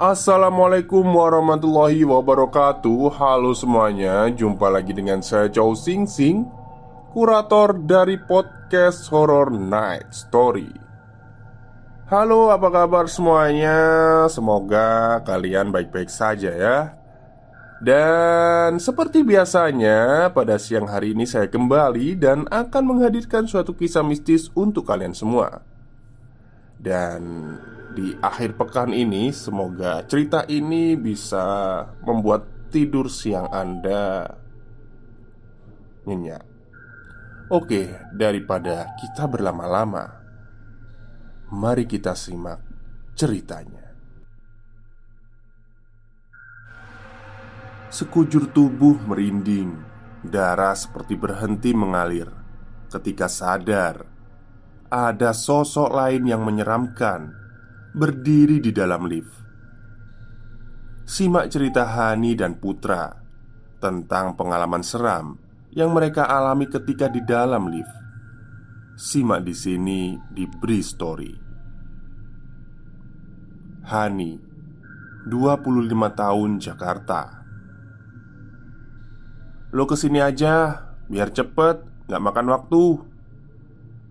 Assalamualaikum warahmatullahi wabarakatuh. Halo semuanya Jumpa lagi dengan saya Chow Sing Sing Kurator dari podcast Horror Night Story. Halo apa kabar semuanya? Semoga kalian baik-baik saja ya. Dan seperti biasanya, pada siang hari ini saya kembali dan akan menghadirkan suatu kisah mistis untuk kalian semua. Dan di akhir pekan ini, semoga cerita ini bisa membuat tidur siang Anda nyenyak. Oke, daripada kita berlama-lama, mari kita simak ceritanya. Sekujur tubuh merinding, darah seperti berhenti mengalir ketika sadar ada sosok lain yang menyeramkan berdiri di dalam lift. Simak cerita Hani dan Putra tentang pengalaman seram yang mereka alami ketika di dalam lift. Simak di sini di Bri Story. Hani, 25 tahun Jakarta. Lo ke sini aja, biar cepet, gak makan waktu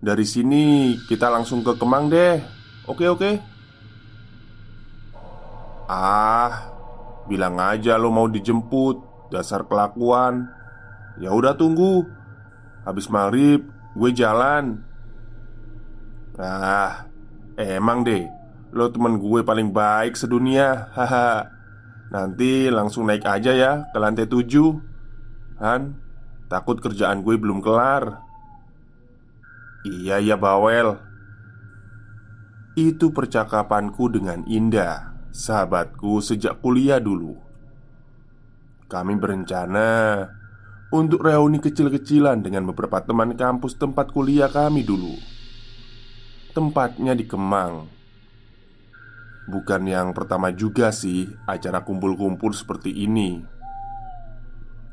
Dari sini kita langsung ke Kemang deh Oke oke Ah, bilang aja lo mau dijemput, dasar kelakuan. Ya udah tunggu. Habis maghrib gue jalan. Ah, emang deh, lo temen gue paling baik sedunia. Haha. Nanti langsung naik aja ya ke lantai tujuh. Han, takut kerjaan gue belum kelar. Iya ya bawel. Itu percakapanku dengan Indah sahabatku sejak kuliah dulu. Kami berencana untuk reuni kecil-kecilan dengan beberapa teman kampus tempat kuliah kami dulu. Tempatnya di Kemang. Bukan yang pertama juga sih acara kumpul-kumpul seperti ini.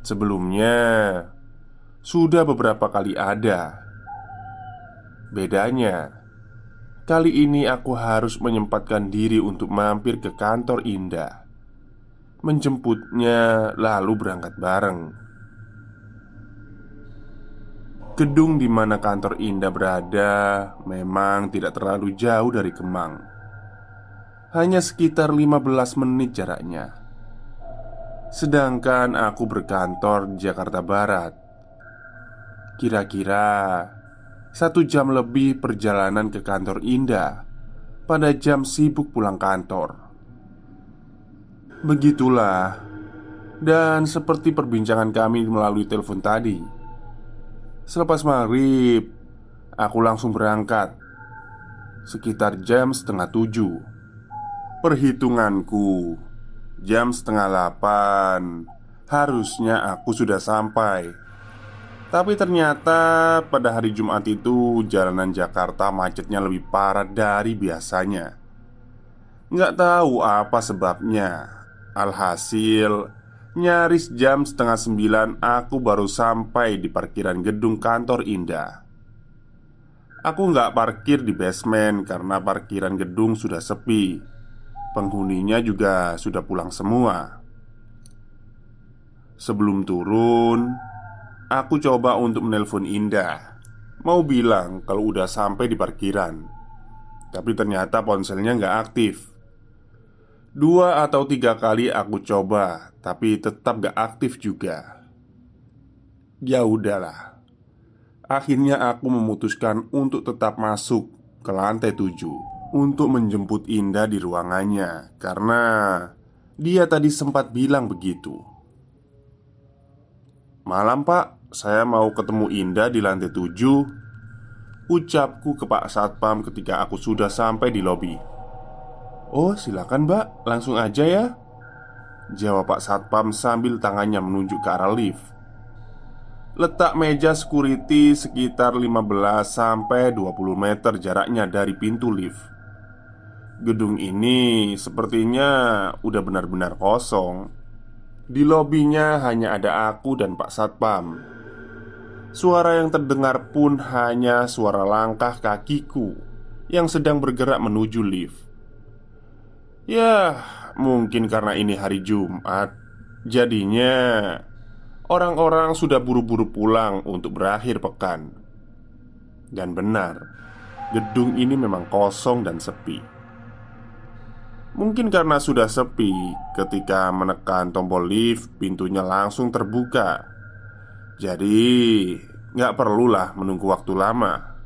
Sebelumnya sudah beberapa kali ada. Bedanya, Kali ini aku harus menyempatkan diri untuk mampir ke kantor Indah. Menjemputnya lalu berangkat bareng. Gedung di mana kantor Indah berada memang tidak terlalu jauh dari Kemang. Hanya sekitar 15 menit jaraknya. Sedangkan aku berkantor di Jakarta Barat. Kira-kira satu jam lebih perjalanan ke kantor Indah pada jam sibuk pulang kantor. Begitulah, dan seperti perbincangan kami melalui telepon tadi. Selepas maghrib, aku langsung berangkat sekitar jam setengah tujuh. Perhitunganku, jam setengah delapan harusnya aku sudah sampai. Tapi ternyata pada hari Jumat itu jalanan Jakarta macetnya lebih parah dari biasanya. Nggak tahu apa sebabnya. Alhasil Nyaris jam setengah sembilan aku baru sampai di parkiran gedung kantor Indah. Aku nggak parkir di basement karena parkiran gedung sudah sepi. Penghuninya juga sudah pulang semua. Sebelum turun aku coba untuk menelpon Indah. Mau bilang kalau udah sampai di parkiran. Tapi ternyata ponselnya nggak aktif. Dua atau tiga kali aku coba Tapi tetap gak aktif juga. Ya udahlah. Akhirnya aku memutuskan untuk tetap masuk ke lantai tujuh Untuk menjemput Indah di ruangannya Karena dia tadi sempat bilang begitu. Malam pak, saya mau ketemu Indah di lantai tujuh. Ucapku ke Pak Satpam ketika aku sudah sampai di lobi. Oh silakan mbak, langsung aja ya. Jawab Pak Satpam sambil tangannya menunjuk ke arah lift. Letak meja security sekitar 15 sampai 20 meter jaraknya dari pintu lift. Gedung ini sepertinya udah benar-benar kosong. Di lobinya hanya ada aku dan Pak Satpam Suara yang terdengar pun hanya suara langkah kakiku Yang sedang bergerak menuju lift Ya, mungkin karena ini hari Jumat, jadinya orang-orang sudah buru-buru pulang untuk berakhir pekan. Dan benar, gedung ini memang kosong dan sepi. Mungkin karena sudah sepi, ketika menekan tombol lift, pintunya langsung terbuka. Jadi, nggak perlulah menunggu waktu lama.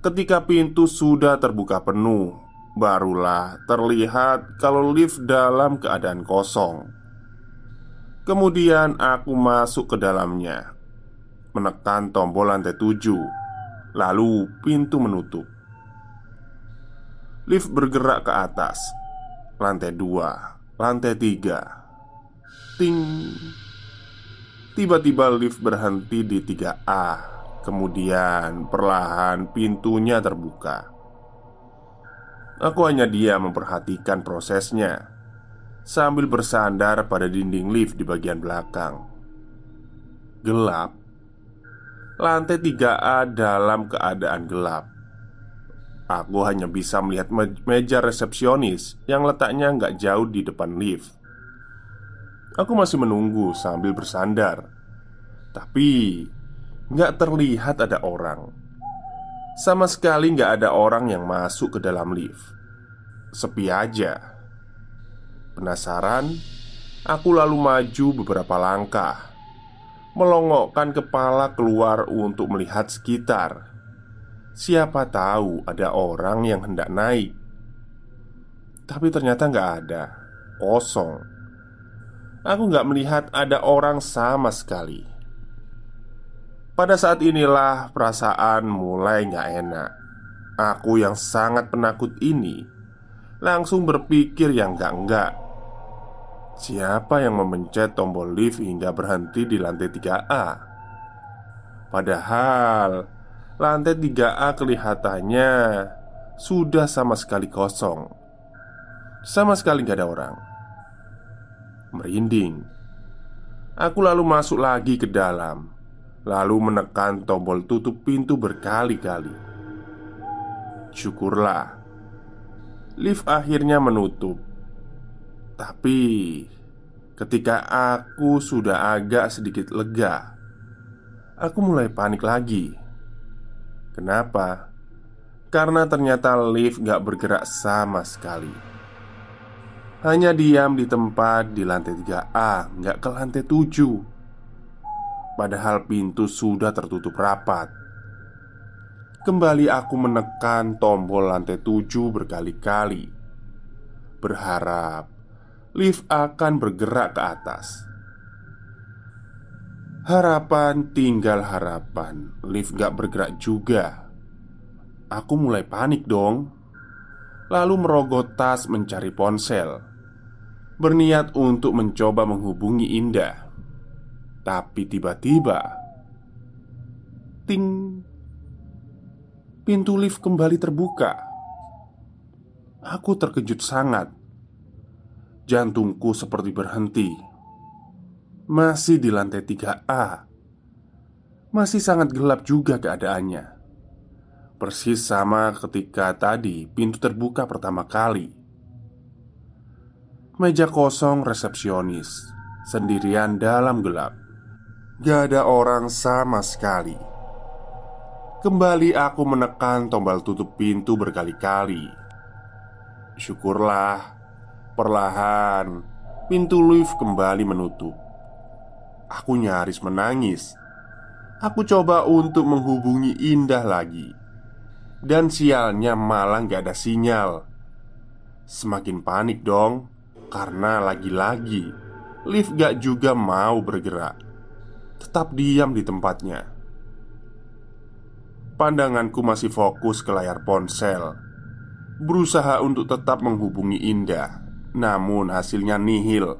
Ketika pintu sudah terbuka penuh, Barulah terlihat kalau lift dalam keadaan kosong. Kemudian aku masuk ke dalamnya, menekan tombol lantai tujuh, lalu pintu menutup. Lift bergerak ke atas, lantai dua, lantai tiga, ting. Tiba-tiba lift berhenti di 3A. Kemudian perlahan pintunya terbuka. Aku hanya diam memperhatikan prosesnya Sambil bersandar pada dinding lift di bagian belakang Gelap Lantai 3A dalam keadaan gelap Aku hanya bisa melihat meja resepsionis Yang letaknya nggak jauh di depan lift Aku masih menunggu sambil bersandar. Tapi nggak terlihat ada orang. Sama sekali nggak ada orang yang masuk ke dalam lift. Sepi aja. Penasaran, aku lalu maju beberapa langkah. Melongokkan kepala keluar untuk melihat sekitar. Siapa tahu ada orang yang hendak naik. Tapi ternyata nggak ada. Kosong Aku nggak melihat ada orang sama sekali. Pada saat inilah perasaan mulai gak enak. Aku yang sangat penakut ini Langsung berpikir yang gak-enggak Siapa yang memencet tombol lift hingga berhenti di lantai 3A? Padahal Lantai 3A kelihatannya Sudah sama sekali kosong. Sama sekali gak ada orang Merinding. Aku lalu masuk lagi ke dalam Lalu menekan tombol tutup pintu berkali-kali. Syukurlah Lift akhirnya menutup. Tapi Ketika aku sudah agak sedikit lega Aku mulai panik lagi. Kenapa? Karena ternyata lift gak bergerak sama sekali Hanya diam di tempat di lantai 3A Gak ke lantai 7 Padahal pintu sudah tertutup rapat. Kembali aku menekan tombol lantai tujuh berkali-kali. Berharap lift akan bergerak ke atas. Harapan tinggal harapan Lift gak bergerak juga. Aku mulai panik dong. Lalu merogoh tas mencari ponsel Berniat untuk mencoba menghubungi Indah. Tapi tiba-tiba Ting Pintu lift kembali terbuka. Aku terkejut sangat. Jantungku seperti berhenti. Masih di lantai 3A Masih sangat gelap juga keadaannya. Persis sama ketika tadi pintu terbuka pertama kali Meja kosong resepsionis Sendirian dalam gelap Gak ada orang sama sekali. Kembali aku menekan tombol tutup pintu berkali-kali. Syukurlah, perlahan pintu lift kembali menutup. Aku nyaris menangis. Aku coba untuk menghubungi Indah lagi, dan sialnya malah gak ada sinyal. Semakin panik dong, karena lagi-lagi lift gak juga mau bergerak tetap diam di tempatnya. Pandanganku masih fokus ke layar ponsel, berusaha untuk tetap menghubungi Indah, namun hasilnya nihil.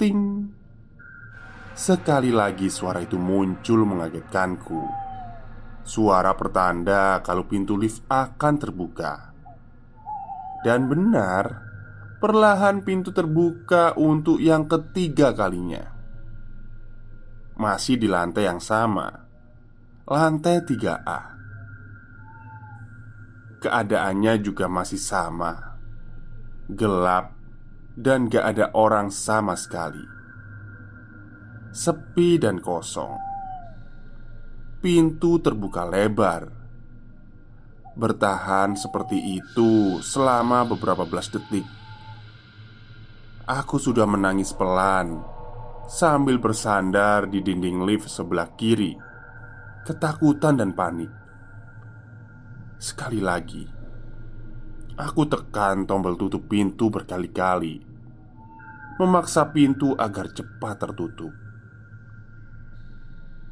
Ting, sekali lagi suara itu muncul mengagetkanku. Suara pertanda kalau pintu lift akan terbuka, dan benar, perlahan pintu terbuka untuk yang ketiga kalinya. Masih di lantai yang sama Lantai 3A Keadaannya juga masih sama Gelap Dan gak ada orang sama sekali. Sepi dan kosong. Pintu terbuka lebar. Bertahan seperti itu selama beberapa belas detik Aku sudah menangis pelan sambil bersandar di dinding lift sebelah kiri, ketakutan dan panik. Sekali lagi, aku tekan tombol tutup pintu berkali-kali, memaksa pintu agar cepat tertutup.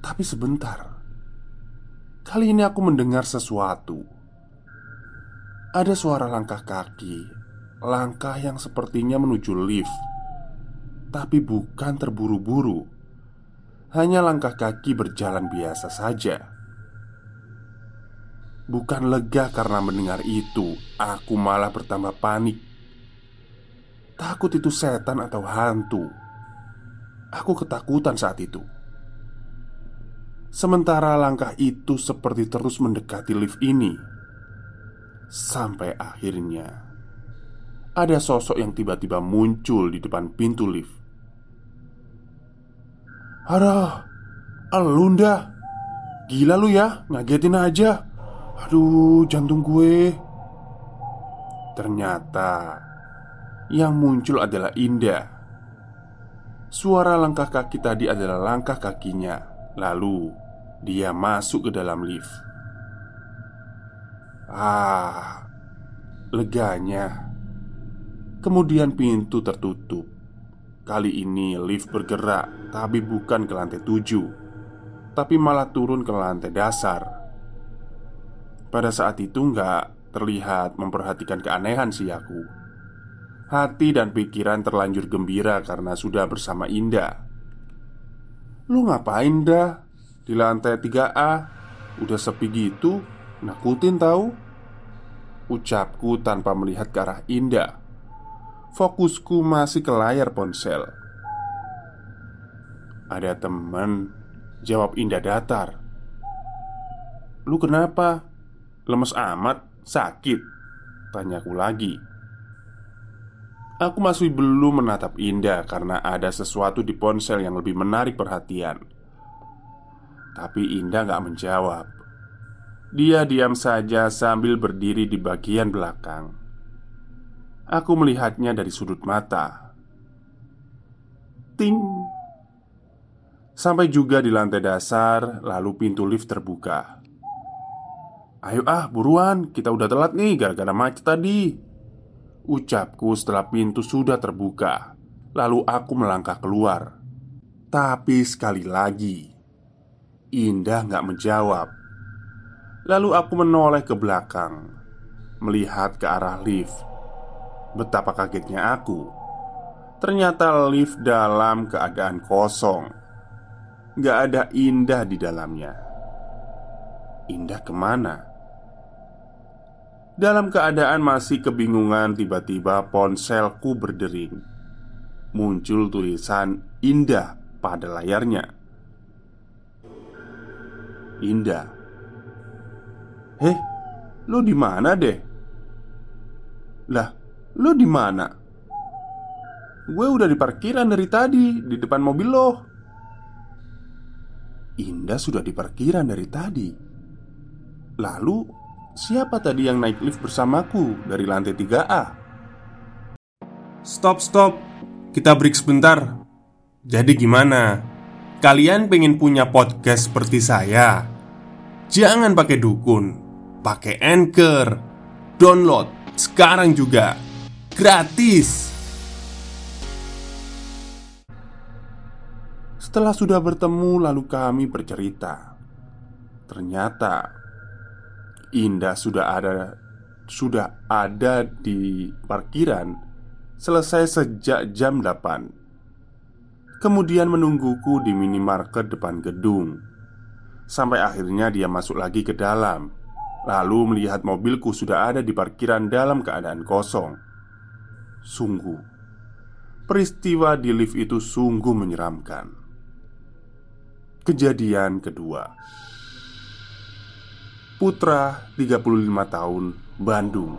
Tapi sebentar, kali ini aku mendengar sesuatu. Ada suara langkah kaki, langkah yang sepertinya menuju lift tapi bukan terburu-buru. Hanya langkah kaki berjalan biasa saja. Bukan lega karena mendengar itu, aku malah bertambah panik. Takut itu setan atau hantu. Aku ketakutan saat itu. Sementara langkah itu seperti terus mendekati lift ini, sampai akhirnya ada sosok yang tiba-tiba muncul di depan pintu lift. Aduh, Alunda Gila lu ya, ngagetin aja. Aduh, jantung gue. Ternyata Yang muncul adalah Indah. Suara langkah kaki tadi adalah langkah kakinya. Lalu Dia masuk ke dalam lift. Ah Leganya Kemudian pintu tertutup. Kali ini lift bergerak Tapi bukan ke lantai tujuh Tapi malah turun ke lantai dasar. Pada saat itu nggak terlihat memperhatikan keanehan si aku. Hati dan pikiran terlanjur gembira karena sudah bersama Indah. Lu ngapain dah? Di lantai 3A Udah sepi gitu? Nakutin tahu? Ucapku tanpa melihat ke arah Indah Fokusku masih ke layar ponsel Ada temen Jawab Indah datar Lu kenapa? Lemes amat? Sakit? Tanyaku lagi Aku masih belum menatap Indah karena ada sesuatu di ponsel yang lebih menarik perhatian Tapi Indah gak menjawab Dia diam saja sambil berdiri di bagian belakang Aku melihatnya dari sudut mata. Ting. Sampai juga di lantai dasar, lalu pintu lift terbuka. Ayo ah, buruan, kita udah telat nih gara-gara macet tadi. Ucapku setelah pintu sudah terbuka. Lalu aku melangkah keluar. Tapi sekali lagi, Indah nggak menjawab. Lalu aku menoleh ke belakang, melihat ke arah lift. Betapa kagetnya aku. Ternyata lift dalam keadaan kosong. Gak ada Indah di dalamnya. Indah ke mana? Dalam keadaan masih kebingungan Tiba-tiba ponselku berdering. Muncul tulisan Indah pada layarnya. Indah. Heh, lo di mana deh? Lah, Lo di mana? Gue udah di parkiran dari tadi Di depan mobil lo Indah sudah di parkiran dari tadi. Lalu, siapa tadi yang naik lift bersamaku dari lantai 3A? Stop, stop. Kita break sebentar. Jadi gimana? Kalian pengen punya podcast seperti saya? Jangan pakai dukun, pakai Anchor. Download sekarang juga. Gratis. Setelah sudah bertemu, lalu kami bercerita. Ternyata Indah sudah ada sudah ada di parkiran selesai sejak jam 8. Kemudian menungguku di minimarket depan gedung. Sampai akhirnya dia masuk lagi ke dalam. Lalu melihat mobilku sudah ada di parkiran dalam keadaan kosong. Sungguh, peristiwa di lift itu sungguh menyeramkan. Kejadian kedua. Putra 35 tahun Bandung.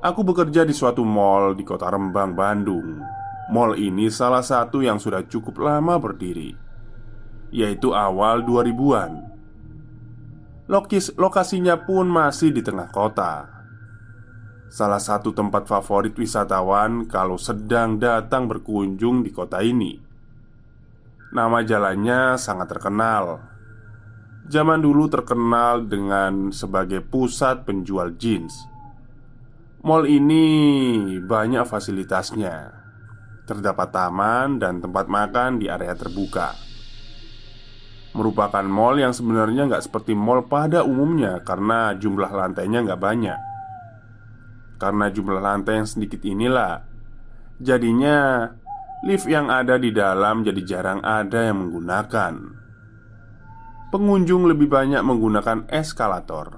Aku bekerja di suatu mall di kota Rembang, Bandung. Mall ini salah satu yang sudah cukup lama berdiri Yaitu awal 2000-an Lokis, Lokasinya pun masih di tengah kota Salah satu tempat favorit wisatawan kalau sedang datang berkunjung di kota ini Nama jalannya sangat terkenal. Zaman dulu terkenal dengan sebagai pusat penjual jeans. Mall ini banyak fasilitasnya. Terdapat taman dan tempat makan di area terbuka. Merupakan mall yang sebenarnya nggak seperti mall pada umumnya karena jumlah lantainya nggak banyak. Karena jumlah lantai yang sedikit inilah, jadinya Lift yang ada di dalam jadi jarang ada yang menggunakan. Pengunjung lebih banyak menggunakan eskalator.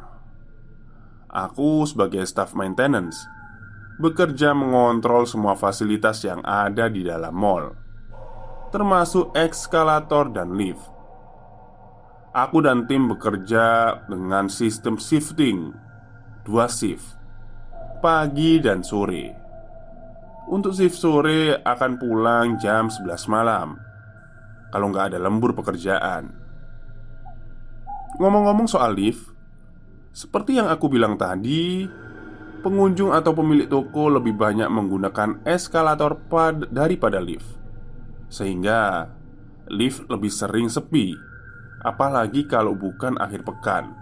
Aku sebagai staff maintenance bekerja mengontrol semua fasilitas yang ada di dalam mall, termasuk eskalator dan lift. Aku dan tim bekerja dengan sistem shifting, dua shift, pagi dan sore. Untuk shift sore akan pulang jam 11 malam Kalau nggak ada lembur pekerjaan Ngomong-ngomong soal lift Seperti yang aku bilang tadi Pengunjung atau pemilik toko lebih banyak menggunakan eskalator pad daripada lift Sehingga lift lebih sering sepi Apalagi kalau bukan akhir pekan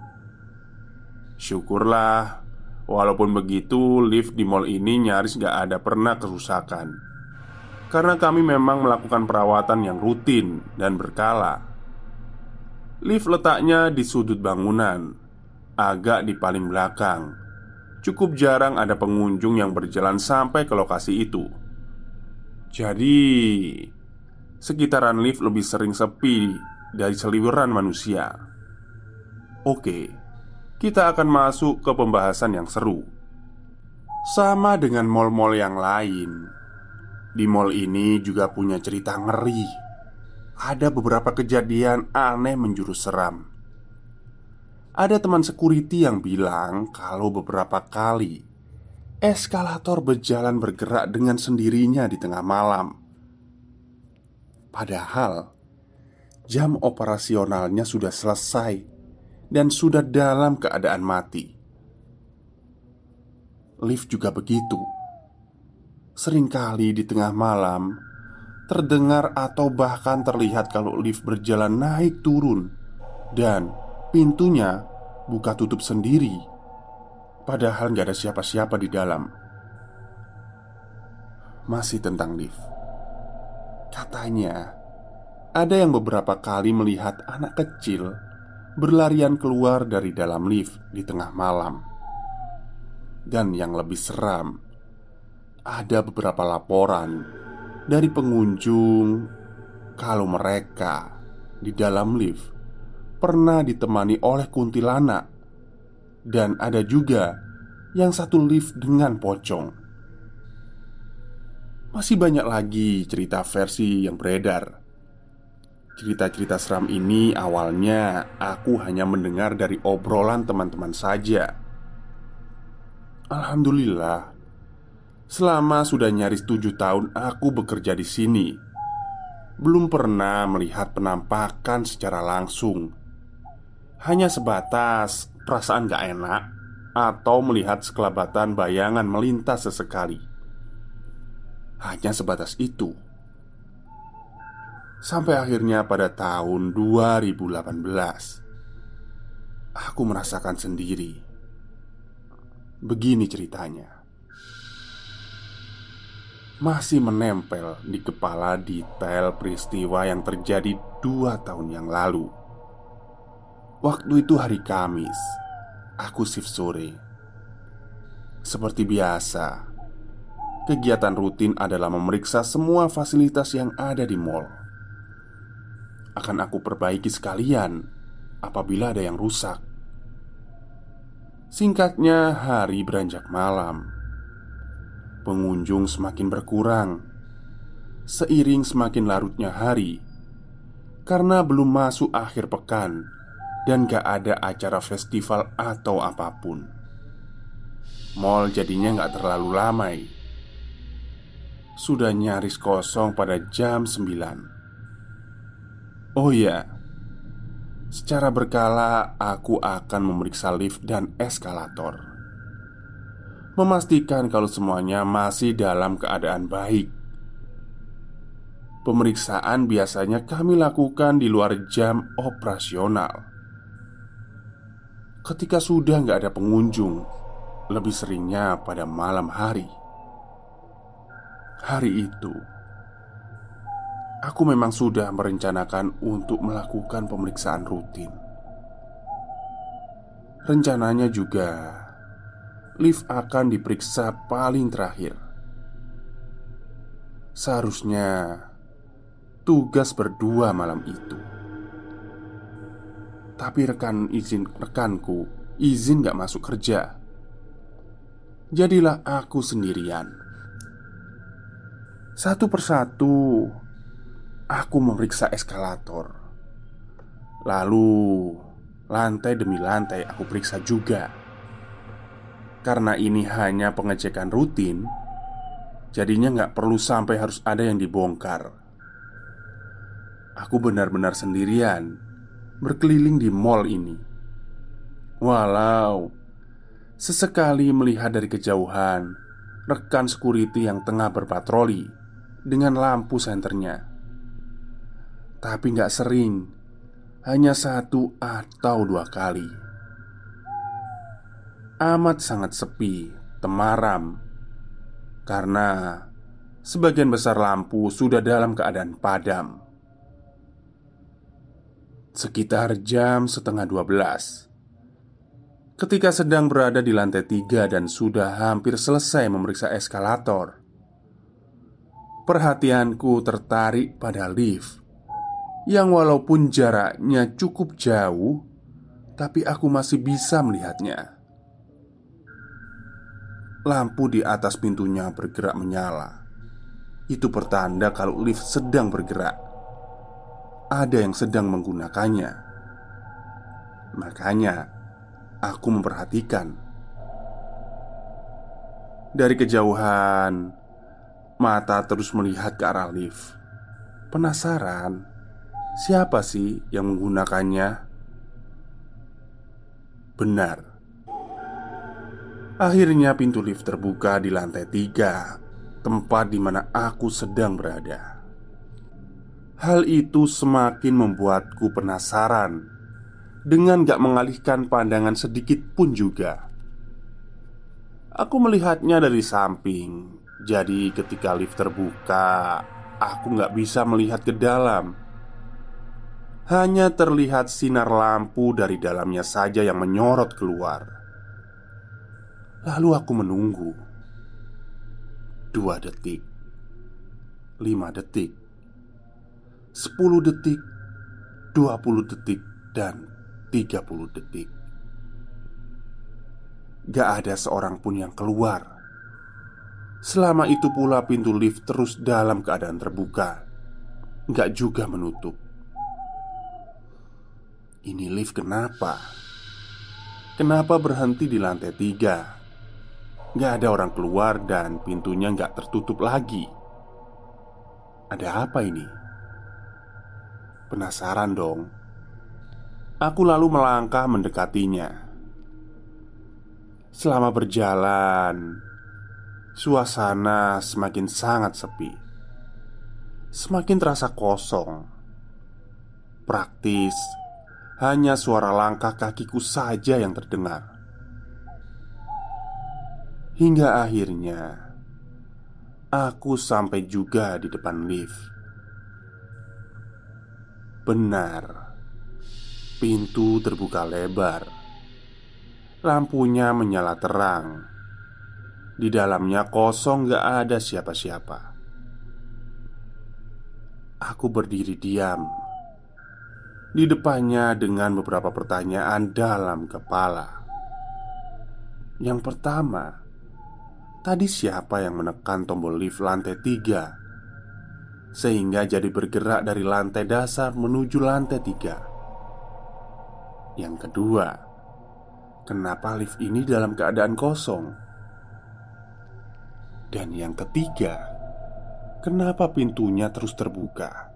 Syukurlah Walaupun begitu, lift di mall ini nyaris gak ada pernah kerusakan. Karena kami memang melakukan perawatan yang rutin dan berkala. Lift letaknya di sudut bangunan Agak di paling belakang. Cukup jarang ada pengunjung yang berjalan sampai ke lokasi itu. Jadi Sekitaran lift lebih sering sepi dari seliweran manusia. Oke kita akan masuk ke pembahasan yang seru. Sama dengan mall-mall yang lain, di mall ini juga punya cerita ngeri. Ada beberapa kejadian aneh menjurus seram. Ada teman security yang bilang kalau beberapa kali eskalator berjalan bergerak dengan sendirinya di tengah malam. Padahal jam operasionalnya sudah selesai dan sudah dalam keadaan mati. Lift juga begitu. Seringkali di tengah malam terdengar atau bahkan terlihat kalau lift berjalan naik turun dan pintunya buka tutup sendiri. Padahal nggak ada siapa-siapa di dalam. Masih tentang lift. Katanya ada yang beberapa kali melihat anak kecil berlarian keluar dari dalam lift di tengah malam. Dan yang lebih seram, ada beberapa laporan dari pengunjung kalau mereka di dalam lift pernah ditemani oleh kuntilanak, dan ada juga yang satu lift dengan pocong. Masih banyak lagi cerita versi yang beredar Cerita-cerita seram ini awalnya aku hanya mendengar dari obrolan teman-teman saja. Alhamdulillah, selama sudah nyaris tujuh tahun aku bekerja di sini, belum pernah melihat penampakan secara langsung. Hanya sebatas perasaan gak enak atau melihat sekelabatan bayangan melintas sesekali. Hanya sebatas itu. Sampai akhirnya pada tahun 2018 Aku merasakan sendiri. Begini ceritanya. Masih menempel di kepala detail peristiwa yang terjadi dua tahun yang lalu. Waktu itu hari Kamis Aku shift sore. Seperti biasa Kegiatan rutin adalah memeriksa semua fasilitas yang ada di mall akan aku perbaiki sekalian apabila ada yang rusak. Singkatnya, hari beranjak malam. Pengunjung semakin berkurang seiring semakin larutnya hari karena belum masuk akhir pekan dan gak ada acara festival atau apa pun. Mall jadinya gak terlalu ramai. Sudah nyaris kosong pada jam 9 Oh iya, secara berkala aku akan memeriksa lift dan eskalator, memastikan kalau semuanya masih dalam keadaan baik. Pemeriksaan biasanya kami lakukan di luar jam operasional. Ketika sudah nggak ada pengunjung, lebih seringnya pada malam hari. Hari itu Aku memang sudah merencanakan untuk melakukan pemeriksaan rutin. Rencananya juga lift akan diperiksa paling terakhir. Seharusnya tugas berdua malam itu. Tapi rekan izin rekanku izin gak masuk kerja. Jadilah aku sendirian. Satu persatu Aku memeriksa eskalator. Lalu Lantai demi lantai aku periksa juga. Karena ini hanya pengecekan rutin Jadinya nggak perlu sampai harus ada yang dibongkar. Aku benar-benar sendirian Berkeliling di mall ini. Walau Sesekali melihat dari kejauhan Rekan security yang tengah berpatroli Dengan lampu senternya tapi nggak sering. Hanya satu atau dua kali. Amat sangat sepi, temaram. Karena Sebagian besar lampu sudah dalam keadaan padam. Sekitar jam setengah dua belas. Ketika sedang berada di lantai tiga dan sudah hampir selesai memeriksa eskalator Perhatianku tertarik pada lift yang walaupun jaraknya cukup jauh, tapi aku masih bisa melihatnya. Lampu di atas pintunya bergerak menyala. Itu pertanda kalau lift sedang bergerak. Ada yang sedang menggunakannya. Makanya, aku memperhatikan. Dari kejauhan, mata terus melihat ke arah lift. Penasaran Siapa sih yang menggunakannya? Benar. Akhirnya pintu lift terbuka di lantai tiga Tempat di mana aku sedang berada. Hal itu semakin membuatku penasaran Dengan gak mengalihkan pandangan sedikit pun juga. Aku melihatnya dari samping Jadi ketika lift terbuka Aku gak bisa melihat ke dalam hanya terlihat sinar lampu dari dalamnya saja yang menyorot keluar. Lalu aku menunggu. Dua detik. Lima detik. Sepuluh detik. Dua puluh detik Dan tiga puluh detik. Gak ada seorang pun yang keluar. Selama itu pula pintu lift terus dalam keadaan terbuka. Gak juga menutup ini lift kenapa? Kenapa berhenti di lantai tiga? Gak ada orang keluar dan pintunya gak tertutup lagi Ada apa ini? Penasaran dong. Aku lalu melangkah mendekatinya. Selama berjalan, suasana semakin sangat sepi. Semakin terasa kosong. Praktis, hanya suara langkah kakiku saja yang terdengar. Hingga akhirnya aku sampai juga di depan lift. Benar, pintu terbuka lebar. Lampunya menyala terang. Di dalamnya kosong, gak ada siapa-siapa. Aku berdiri diam di depannya dengan beberapa pertanyaan dalam kepala. Yang pertama, Tadi siapa yang menekan tombol lift lantai tiga Sehingga jadi bergerak dari lantai dasar menuju lantai tiga Yang kedua Kenapa lift ini dalam keadaan kosong? Dan yang ketiga Kenapa pintunya terus terbuka?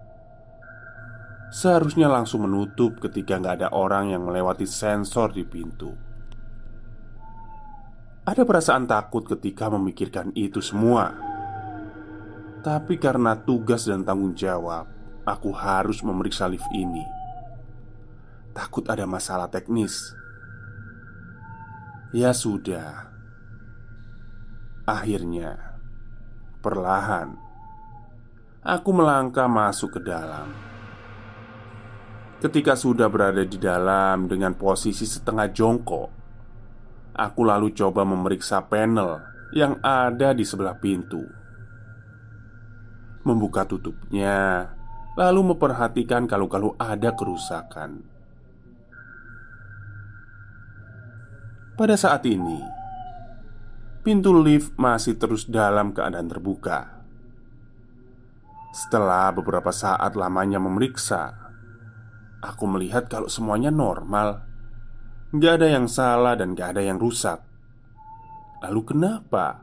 Seharusnya langsung menutup ketika nggak ada orang yang melewati sensor di pintu ada perasaan takut ketika memikirkan itu semua. Tapi karena tugas dan tanggung jawab, aku harus memeriksa lift ini. Takut ada masalah teknis. Ya sudah. Akhirnya, perlahan aku melangkah masuk ke dalam. Ketika sudah berada di dalam dengan posisi setengah jongkok, Aku lalu coba memeriksa panel yang ada di sebelah pintu. Membuka tutupnya, lalu memperhatikan kalau-kalau ada kerusakan. Pada saat ini, pintu lift masih terus dalam keadaan terbuka. Setelah beberapa saat lamanya memeriksa, aku melihat kalau semuanya normal. Gak ada yang salah dan gak ada yang rusak Lalu kenapa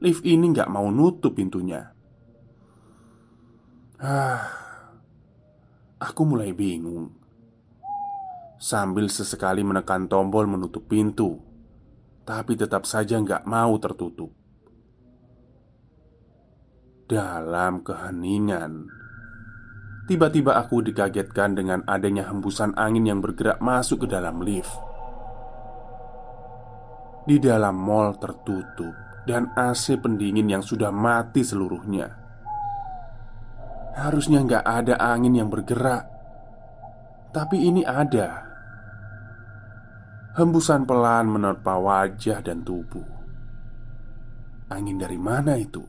lift ini gak mau nutup pintunya? Ah, aku mulai bingung Sambil sesekali menekan tombol menutup pintu Tapi tetap saja gak mau tertutup Dalam keheningan Tiba-tiba aku dikagetkan dengan adanya hembusan angin yang bergerak masuk ke dalam lift di dalam mall tertutup dan AC pendingin yang sudah mati seluruhnya. Harusnya nggak ada angin yang bergerak, tapi ini ada. Hembusan pelan menerpa wajah dan tubuh. Angin dari mana itu?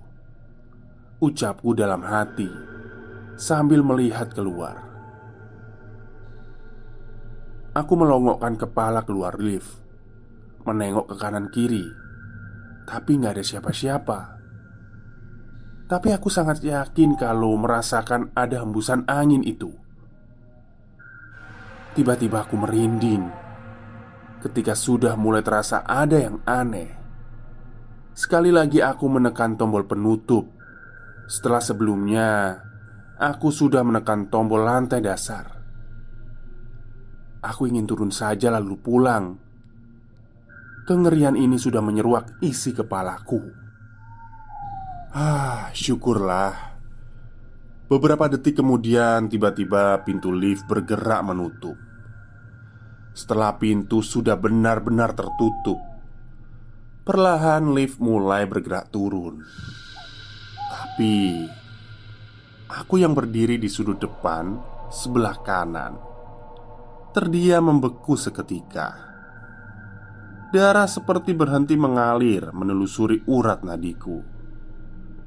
Ucapku dalam hati sambil melihat keluar. Aku melongokkan kepala keluar lift menengok ke kanan kiri, tapi nggak ada siapa-siapa. Tapi aku sangat yakin kalau merasakan ada hembusan angin itu. Tiba-tiba aku merinding ketika sudah mulai terasa ada yang aneh. Sekali lagi aku menekan tombol penutup. Setelah sebelumnya aku sudah menekan tombol lantai dasar. Aku ingin turun saja lalu pulang Kengerian ini sudah menyeruak isi kepalaku. Ah, syukurlah. Beberapa detik kemudian, tiba-tiba pintu lift bergerak menutup. Setelah pintu sudah benar-benar tertutup, perlahan lift mulai bergerak turun. Tapi aku yang berdiri di sudut depan sebelah kanan. Terdiam membeku seketika. Darah seperti berhenti mengalir menelusuri urat nadiku.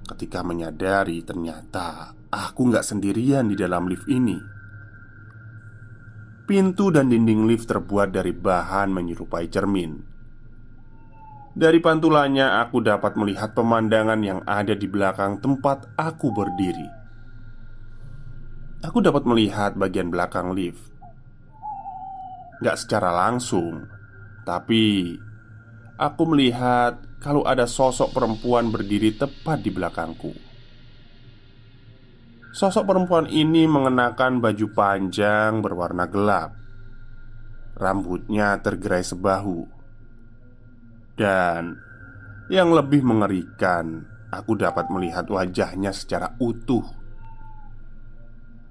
Ketika menyadari ternyata aku nggak sendirian di dalam lift ini. Pintu dan dinding lift terbuat dari bahan menyerupai cermin. Dari pantulannya aku dapat melihat pemandangan yang ada di belakang tempat aku berdiri Aku dapat melihat bagian belakang lift Gak secara langsung tapi aku melihat kalau ada sosok perempuan berdiri tepat di belakangku. Sosok perempuan ini mengenakan baju panjang berwarna gelap. Rambutnya tergerai sebahu. Dan yang lebih mengerikan, aku dapat melihat wajahnya secara utuh.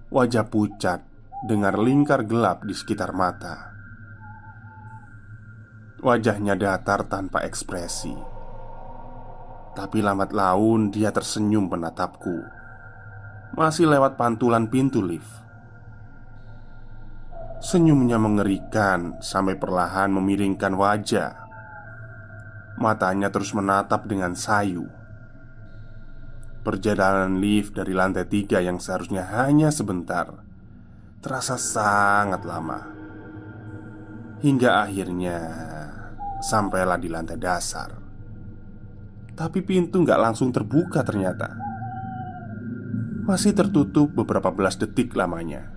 Wajah pucat dengan lingkar gelap di sekitar mata. Wajahnya datar tanpa ekspresi. Tapi lambat laun dia tersenyum menatapku masih lewat pantulan pintu lift. Senyumnya mengerikan sampai perlahan memiringkan wajah. Matanya terus menatap dengan sayu. Perjalanan lift dari lantai tiga yang seharusnya hanya sebentar Terasa sangat lama Hingga akhirnya Sampailah di lantai dasar Tapi pintu nggak langsung terbuka ternyata masih tertutup beberapa belas detik lamanya.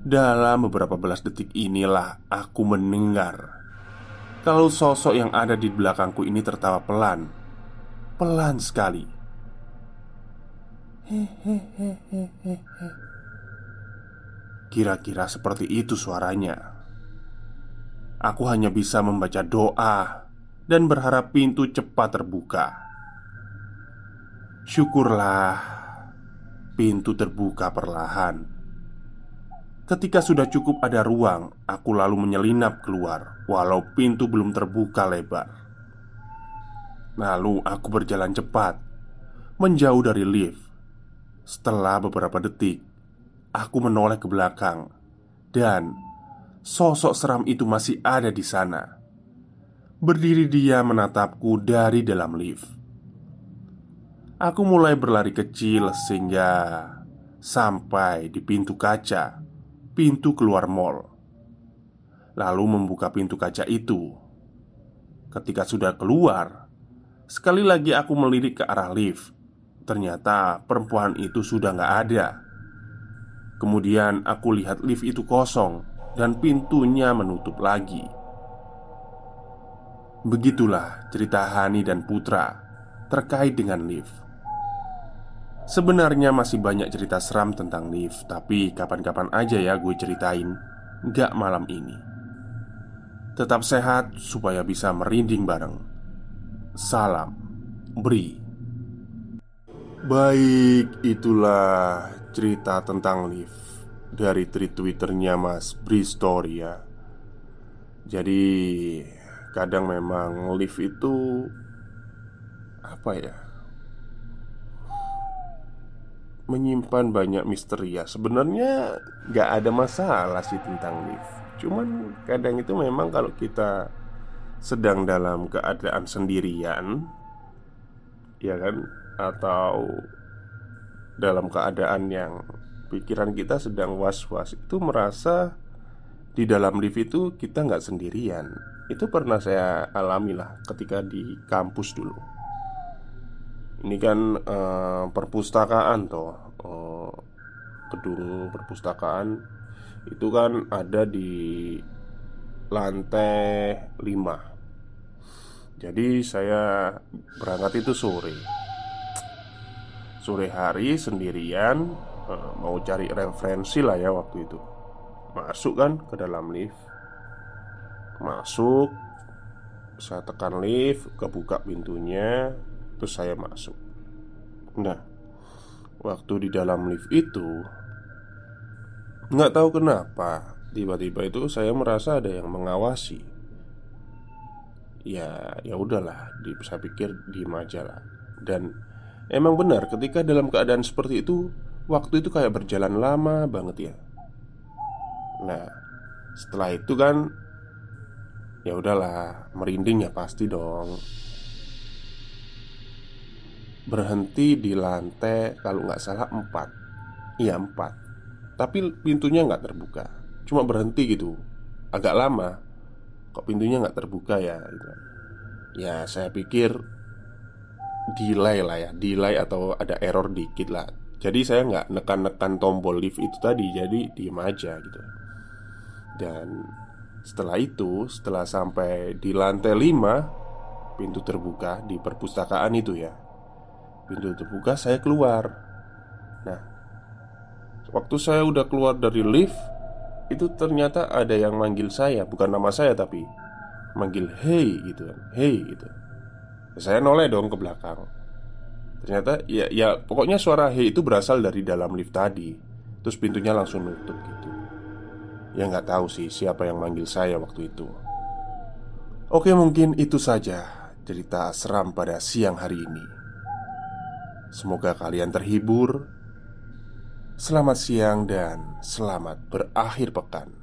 Dalam beberapa belas detik inilah aku mendengar kalau sosok yang ada di belakangku ini tertawa pelan, pelan sekali. Kira-kira seperti itu suaranya. Aku hanya bisa membaca doa dan berharap pintu cepat terbuka. Syukurlah Pintu terbuka perlahan. Ketika sudah cukup ada ruang, aku lalu menyelinap keluar, walau pintu belum terbuka lebar. Lalu aku berjalan cepat, menjauh dari lift. Setelah beberapa detik, aku menoleh ke belakang, dan sosok seram itu masih ada di sana. Berdiri dia menatapku dari dalam lift. Aku mulai berlari kecil sehingga sampai di pintu kaca, pintu keluar mall. Lalu membuka pintu kaca itu. Ketika sudah keluar, sekali lagi aku melirik ke arah lift. Ternyata perempuan itu sudah nggak ada. Kemudian aku lihat lift itu kosong dan pintunya menutup lagi. Begitulah cerita Hani dan Putra terkait dengan lift. Sebenarnya masih banyak cerita seram tentang lift Tapi kapan-kapan aja ya gue ceritain Gak malam ini Tetap sehat supaya bisa merinding bareng Salam Bri Baik, itulah cerita tentang lift Dari tweet twitternya mas Bri Story ya Jadi kadang memang lift itu Apa ya menyimpan banyak misteri ya. Sebenarnya nggak ada masalah sih tentang lift Cuman kadang itu memang kalau kita sedang dalam keadaan sendirian Ya kan Atau dalam keadaan yang pikiran kita sedang was-was Itu merasa di dalam lift itu kita nggak sendirian. Itu pernah saya alami lah ketika di kampus dulu. Ini kan uh, perpustakaan toh uh, Gedung perpustakaan. Itu kan ada di lantai 5 Jadi saya berangkat itu sore Sore hari sendirian uh, Mau cari referensi lah ya waktu itu. Masuk kan ke dalam lift. Masuk Saya tekan lift Kebuka pintunya Terus saya masuk. Nah Waktu di dalam lift itu nggak tahu kenapa Tiba-tiba itu saya merasa ada yang mengawasi. Ya ya udahlah Saya pikir diem aja lah Dan emang benar ketika dalam keadaan seperti itu Waktu itu kayak berjalan lama banget ya? Nah setelah itu kan ya udahlah merinding ya pasti dong. Berhenti di lantai kalau nggak salah empat. Iya empat. Tapi pintunya nggak terbuka. Cuma berhenti gitu. Agak lama. Kok pintunya nggak terbuka ya? Gitu. Ya saya pikir Delay lah ya Delay atau ada error dikit lah. Jadi saya nggak nekan-nekan tombol lift itu tadi Jadi diem aja gitu. Dan setelah itu Setelah sampai di lantai 5 Pintu terbuka di perpustakaan itu ya. Pintu terbuka saya keluar. Nah, waktu saya udah keluar dari lift, itu ternyata ada yang manggil saya, bukan nama saya tapi manggil hey gitu kan, hey gitu. Saya noleh dong ke belakang. Ternyata ya ya pokoknya suara hey itu berasal dari dalam lift tadi. Terus pintunya langsung nutup gitu. Ya nggak tahu sih siapa yang manggil saya waktu itu. Oke mungkin itu saja cerita seram pada siang hari ini. Semoga kalian terhibur. Selamat siang dan selamat berakhir pekan.